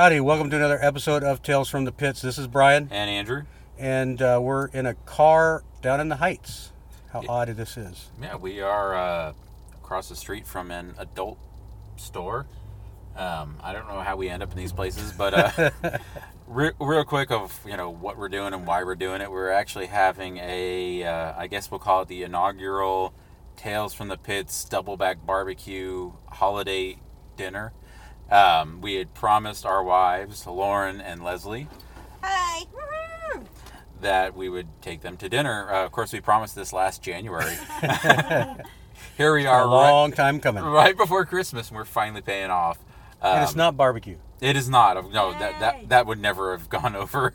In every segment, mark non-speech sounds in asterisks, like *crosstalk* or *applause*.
Howdy, welcome to another episode of Tales from the Pits. This is Brian, And Andrew. and uh, we're in a car down in the Heights. How odd this is. Yeah, we are uh, across the street from an adult store. Um, I don't know how we end up in these places, but uh, *laughs* re- real quick of you know what we're doing and why we're doing it. We're actually having a, uh, I guess we'll call it the inaugural Tales from the Pits double back barbecue holiday dinner. Um, we had promised our wives, Lauren and Leslie, Hi. that we would take them to dinner. Uh, of course, we promised this last January. *laughs* *laughs* Here we are, A right, long time coming. right before Christmas, and we're finally paying off. and it's Um, not barbecue. It is not. No, that that that would never have *laughs* gone over.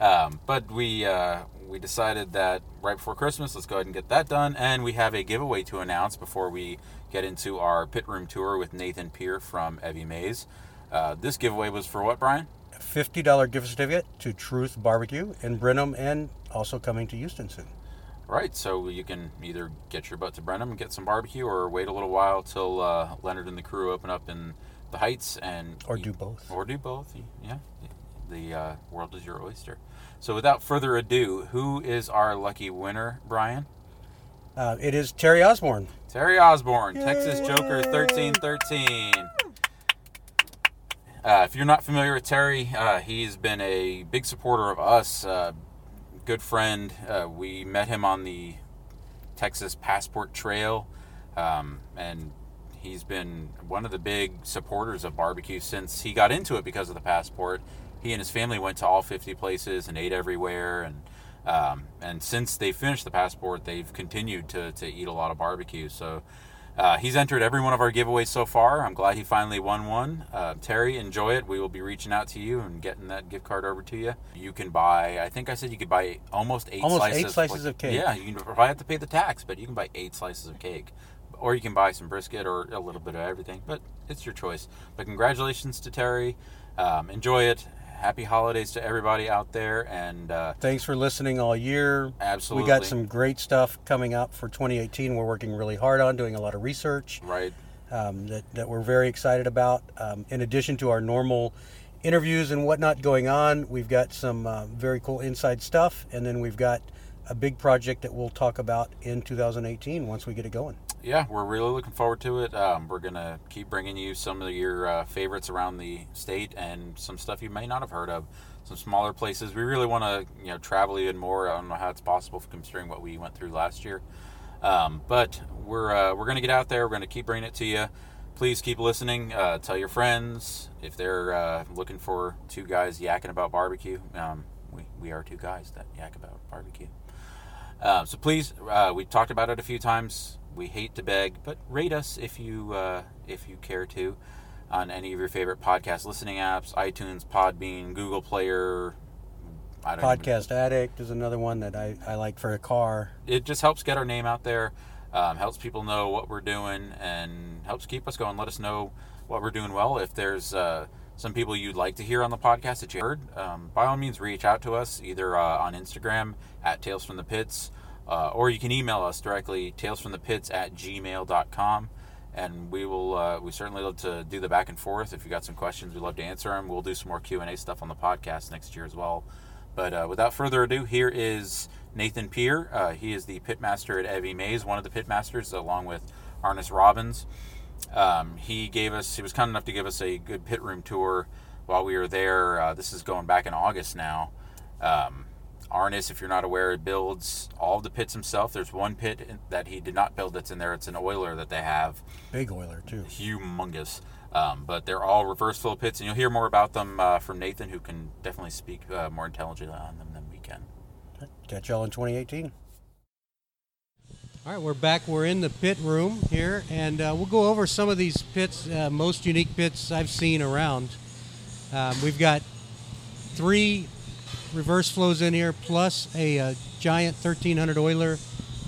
Um, but we uh, we decided that right before Christmas, let's go ahead and get that done. And we have a giveaway to announce before we get into our pit room tour with Nathan Peer from Evie Mae's. Uh, this giveaway was for what, Brian? $50 gift certificate to Truth Barbecue in Brenham and also coming to Houston soon. Right, so you can either get your butt to Brenham and get some barbecue, or wait a little while till uh, Leonard and the crew open up in the Heights, and Or do both. or do both. Yeah, the uh, world is your oyster. So, without further ado, who is our lucky winner, Brian? Uh, it is Terry Osborne. Terry Osborne, Texas Joker thirteen thirteen. Uh, if you're not familiar with Terry, uh, he's been a big supporter of us, uh, good friend. Uh, we met him on the Texas Passport Trail, um, and he's been one of the big supporters of barbecue since he got into it because of the passport. He and his family went to all 50 places and ate everywhere, and um, and since they finished the passport, they've continued to, to eat a lot of barbecue. So uh, he's entered every one of our giveaways so far. I'm glad he finally won one. Uh, Terry, enjoy it. We will be reaching out to you and getting that gift card over to you. You can buy. I think I said you could buy almost eight Almost slices. eight slices of cake. Yeah, you can probably have to pay the tax, but you can buy eight slices of cake. Or you can buy some brisket or a little bit of everything, but it's your choice. But congratulations to Terry. Um, enjoy it. Happy holidays to everybody out there, and uh, Thanks for listening all year. absolutely We got some great stuff coming up for 2018. We're working really hard on doing a lot of research. right. um, that, that we're very excited about. Um, in addition to our normal interviews and whatnot going on, we've got some uh, very cool inside stuff, and then we've got a big project that we'll talk about in 2018 once we get it going. Yeah, we're really looking forward to it. Um, we're gonna keep bringing you some of your uh, favorites around the state and some stuff you may not have heard of. Some smaller places. We really want to, you know, travel even more. I don't know how it's possible considering what we went through last year. Um, but we're uh, we're gonna get out there. We're gonna keep bringing it to you. Please keep listening. Uh, tell your friends if they're uh, looking for two guys yakking about barbecue. Um, we we are two guys that yak about barbecue. Uh, so please, uh, we talked about it a few times. We hate to beg, but rate us if you uh, if you care to on any of your favorite podcast listening apps: iTunes, Podbean, Google Player. I don't even- Podcast Addict is another one that I, I like for a car. it just helps get our name out there, um, helps people know what we're doing, and helps keep us going. Let us know what we're doing well. If there's uh, some people you'd like to hear on the podcast that you heard, um, by all means, reach out to us either uh, on Instagram at Tales from the Pits, uh, or you can email us directly talesfromthepits at gmail.com. And we will, uh, we certainly love to do the back and forth. If you got some questions, we'd love to answer them. We'll do some more Q and A stuff on the podcast next year as well. But uh, without further ado, here is Nathan Peer. Uh, he is the pitmaster at Evie Mae's, one of the pitmasters, along with Arnis Robbins. Um, he gave us, he was kind enough to give us a good pit room tour while we were there. Uh, this is going back in August now. Um, Arnis, if you're not aware, builds all the pits himself. There's one pit that he did not build that's in there. It's an oiler that they have Big oiler, too. humongous. Um, but they're all reverse flow pits, and you'll hear more about them uh, from Nathan, who can definitely speak uh, more intelligently on them than we can. Catch y'all in 2018. All right, we're back. We're in the pit room here, and uh, we'll go over some of these pits, uh, most unique pits I've seen around. Um, we've got three reverse flows in here, plus a, uh giant 1300 oiler,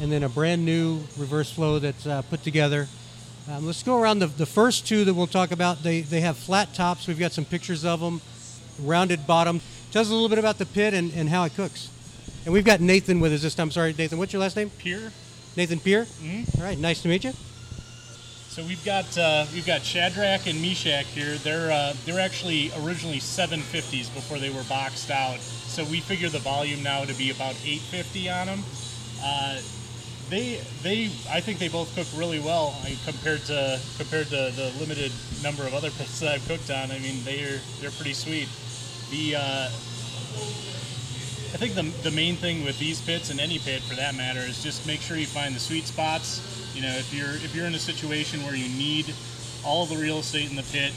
and then a brand new reverse flow that's uh, put together. Um, let's go around the, the first two that we'll talk about. They, they have flat tops. We've got some pictures of them, rounded bottom. Tell us a little bit about the pit and, and how it cooks. And we've got Nathan with us this time. Sorry, Nathan. What's your last name? Pier. Nathan Peer. Mhm. All right, nice to meet you. So we've got uh, we've got Shadrach and Meshach here. They're uh, they're actually originally 750s before they were boxed out. So we figure the volume now to be about 850 on them. Uh, they they I think they both cook really well I, compared to compared to the limited number of other pits that I've cooked on. I mean they're they're pretty sweet. The uh, I think the, the main thing with these pits and any pit for that matter is just make sure you find the sweet spots. You know, if you're if you're in a situation where you need all the real estate in the pit,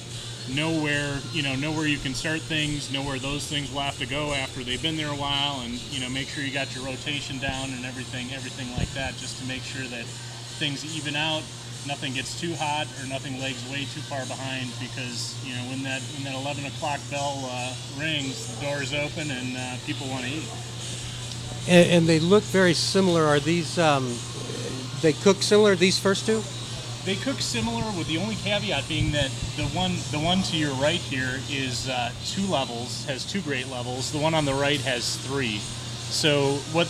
know where you know know where you can start things, know where those things will have to go after they've been there a while, and you know make sure you got your rotation down and everything everything like that, just to make sure that things even out nothing gets too hot or nothing lags way too far behind because you know when that when that 11 o'clock bell uh, rings, the doors open and uh, people want to eat. And, and, they look very similar. Are these um, they cook similar? These first two? They cook similar, with the only caveat being that the one the one to your right here is uh, two levels, has two grate levels. The one on the right has three. So what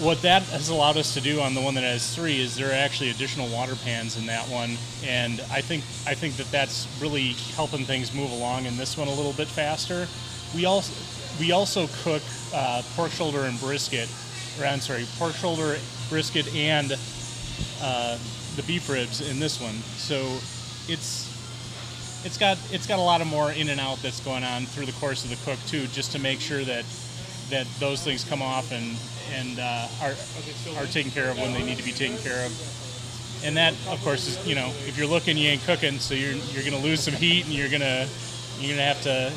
what that has allowed us to do on the one that has three is there are actually additional water pans in that one, and I think I think that that's really helping things move along in this one a little bit faster. We also we also cook uh, pork shoulder and brisket, or I'm sorry, pork shoulder, brisket, and uh, the beef ribs in this one. So it's it's got it's got a lot of more in and out that's going on through the course of the cook too, just to make sure that that those things come off and and uh, are are taken care of when they need to be taken care of. And that, of course, is you know, if you're looking, you ain't cooking, so you're you're gonna lose some heat, and you're gonna you're gonna have to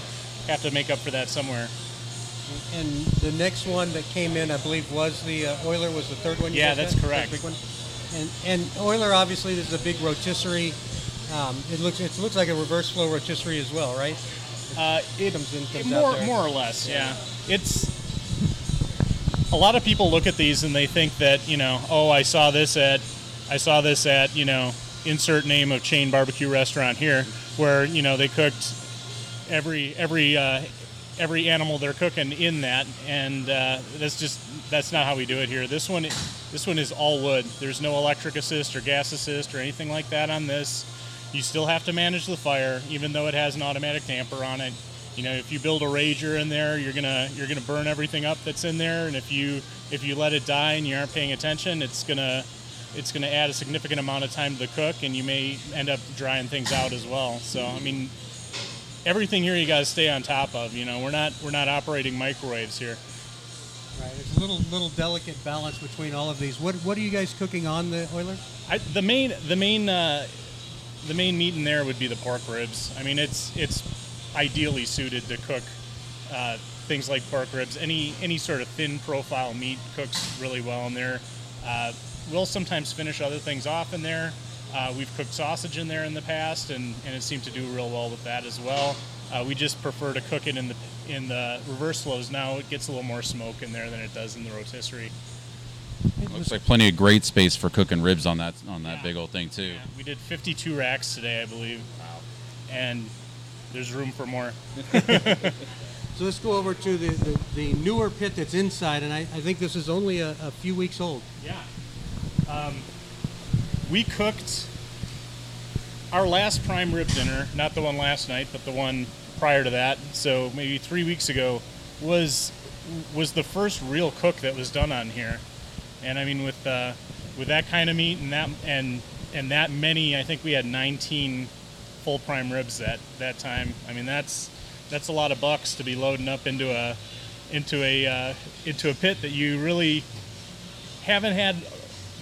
have to make up for that somewhere. And the next one that came in, I believe, was the uh, Oiler. Was the third one? yeah, that's correct. big one. And and Oiler, obviously, this is a big rotisserie. Um, it looks it looks like a reverse flow rotisserie as well, right? Uh, it comes in, comes more more or less. Yeah. yeah. It's a lot of people look at these and they think that you know, oh, I saw this at, I saw this at you know, insert name of chain barbecue restaurant here, where you know they cooked every every uh, every animal they're cooking in that, and uh, that's just that's not how we do it here. This one, this one is all wood. There's no electric assist or gas assist or anything like that on this. You still have to manage the fire, even though it has an automatic damper on it you know if you build a rager in there you're gonna you're gonna burn everything up that's in there. And if you if you let it die and you aren't paying attention it's gonna it's gonna add a significant amount of time to the cook and you may end up drying things out as well. So i mean everything here you got to stay on top of you know. We're not we're not operating microwaves here. Right it's a little little delicate balance between all of these. What what are you guys cooking on the oiler I, the main the main uh, the main meat in there would be the pork ribs. I mean it's it's ideally suited to cook uh, things like pork ribs. Any any sort of thin profile meat cooks really well in there. Uh, we'll sometimes finish other things off in there. Uh, we've cooked sausage in there in the past, and, and it seemed to do real well with that as well. Uh, we just prefer to cook it in the in the reverse flows now. It gets a little more smoke in there than it does in the rotisserie. Looks like plenty of great space for cooking ribs on that on that yeah. big old thing too. Yeah. We did 52 racks today, I believe. Wow. And there's room for more. *laughs* so let's go over to the, the, the, newer pit that's inside, and I, I think this is only a, a few weeks old. Yeah. Um, we cooked our last prime rib dinner, not the one last night, but the one prior to that. So maybe three weeks ago was was the first real cook that was done on here, and I mean with uh, with that kind of meat and that and and that many, I think we had 19 full prime ribs that that time. I mean, that's that's a lot of bucks to be loading up into a into a uh, into a pit that you really haven't had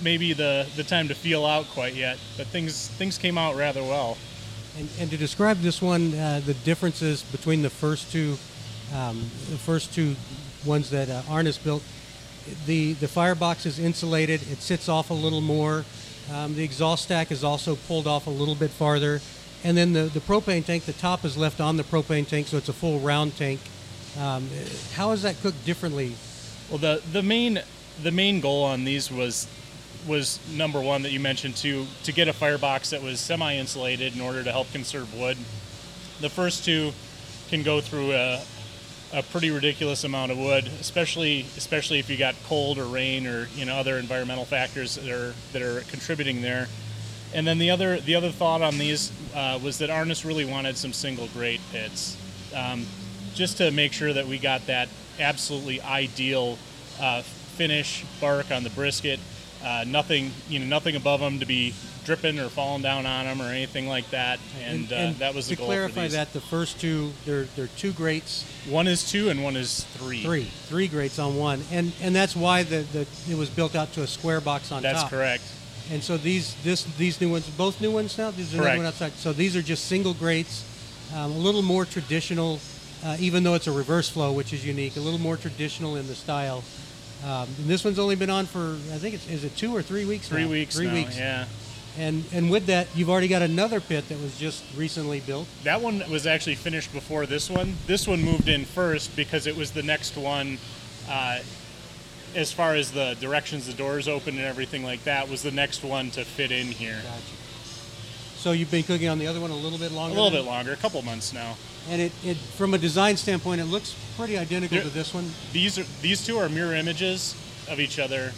maybe the the time to feel out quite yet. But things things came out rather well. And, and to describe this one, uh, the differences between the first two, um, the first two ones that uh, Arnis built, the the firebox is insulated. It sits off a little more. Um, the exhaust stack is also pulled off a little bit farther and then the, the propane tank, the top is left on the propane tank, so it's a full round tank. Um, how is that cooked differently? Well, the the main the main goal on these was was number one that you mentioned to to get a firebox that was semi insulated in order to help conserve wood. The first two can go through a, a pretty ridiculous amount of wood, especially especially if you got cold or rain or you know other environmental factors that are that are contributing there And then the other the other thought on these uh, was that Arnis really wanted some single grade pits, um, just to make sure that we got that absolutely ideal uh, finish bark on the brisket. Uh, nothing you know nothing above them to be dripping or falling down on them or anything like that. And, uh, that was the to clarify that the first two they're they're two grates, One is two and one is three. three three grates on one, and and that's why the, the it was built out to a square box on That's top. That's correct. And so these this these new ones, both new ones now. There's another Correct. one outside. So these are just single grates, um, a little more traditional, uh, even though it's a reverse flow, which is unique. A little more traditional in the style. Um, and this one's only been on for I think it's is it two or three weeks? Three now? weeks Three now. weeks. Yeah. And and with that, you've already got another pit that was just recently built. That one was actually finished before this one. This one moved in first because it was the next one, uh, as far as the directions the doors open and everything like that, was the next one to fit in here. Gotcha. So you've been cooking on the other one a little bit longer. A little bit longer, a couple months now. And it, it from a design standpoint, it looks pretty identical to this one. These are these two are mirror images of each other,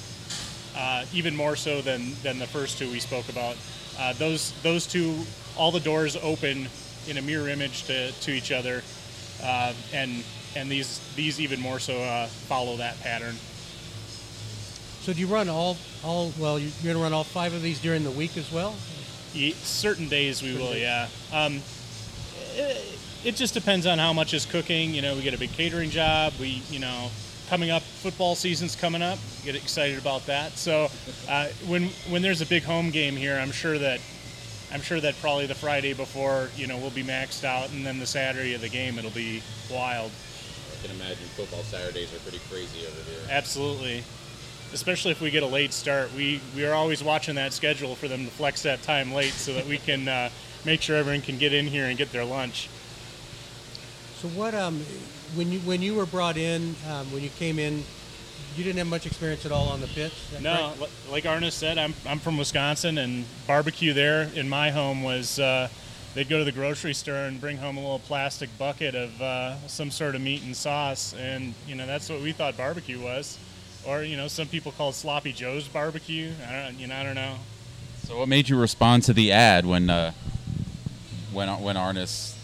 uh, even more so than than the first two we spoke about. Uh, those those two, all the doors open in a mirror image to, to each other, uh, and and these these even more so uh, follow that pattern. So do you run all all well? you- You're gonna run all five of these during the week as well. Ye- Certain days we will, days. yeah. Um, it, it just depends on how much is cooking. You know, we get a big catering job. We, you know, coming up, football season's coming up. Get excited about that. So uh, when when there's a big home game here, I'm sure that I'm sure that probably the Friday before, you know, we'll be maxed out, and then the Saturday of the game, it'll be wild. I can imagine football Saturdays are pretty crazy over here. Absolutely. Especially if we get a late start, we we are always watching that schedule for them to flex that time late so that we can uh, make sure everyone can get in here and get their lunch. So what um when you when you were brought in um, when you came in, you didn't have much experience at all on the pit. is that No, correct? like Arnis said, I'm I'm from Wisconsin, and barbecue there in my home was uh, they'd go to the grocery store and bring home a little plastic bucket of uh, some sort of meat and sauce, and you know that's what we thought barbecue was, or you know some people call it sloppy Joe's barbecue. I don't, you know, I don't know. So, what made you respond to the ad when uh, when when Arnis?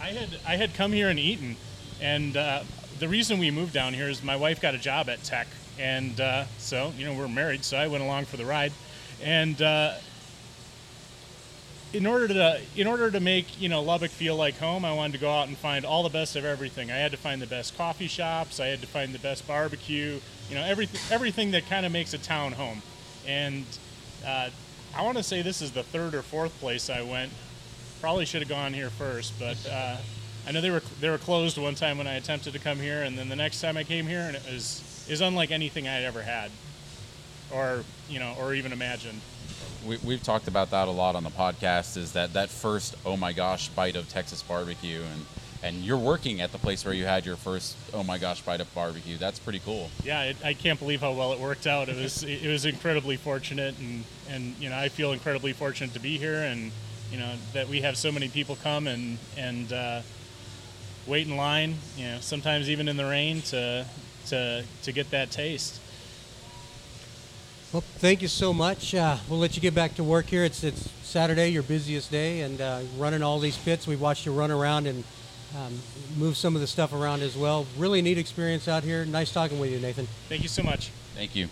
I had I had come here and eaten, and uh, the reason we moved down here is my wife got a job at Tech, and uh, so you know we're married, so I went along for the ride, and uh, in order to in order to make you know Lubbock feel like home, I wanted to go out and find all the best of everything. I had to find the best coffee shops, I had to find the best barbecue, you know everything everything that kind of makes a town home, and uh, I want to say this is the third or fourth place I went probably should have gone here first, but uh, I know they were they were closed one time when I attempted to come here, and then the next time I came here, and it was is unlike anything I had ever had, or you know, or even imagined. We, we've talked about that a lot on the podcast. Is that that first oh my gosh bite of Texas barbecue, and and you're working at the place where you had your first oh my gosh bite of barbecue. That's pretty cool. Yeah, it, I can't believe how well it worked out. It was it was incredibly fortunate, and and you know I feel incredibly fortunate to be here, and you know that we have so many people come and and uh, wait in line. You know, sometimes even in the rain to to to get that taste. Well, thank you so much. Uh, we'll let you get back to work here. It's it's Saturday, your busiest day, and uh, running all these pits. We watched you run around and um, move some of the stuff around as well. Really neat experience out here. Nice talking with you, Nathan. Thank you so much. Thank you.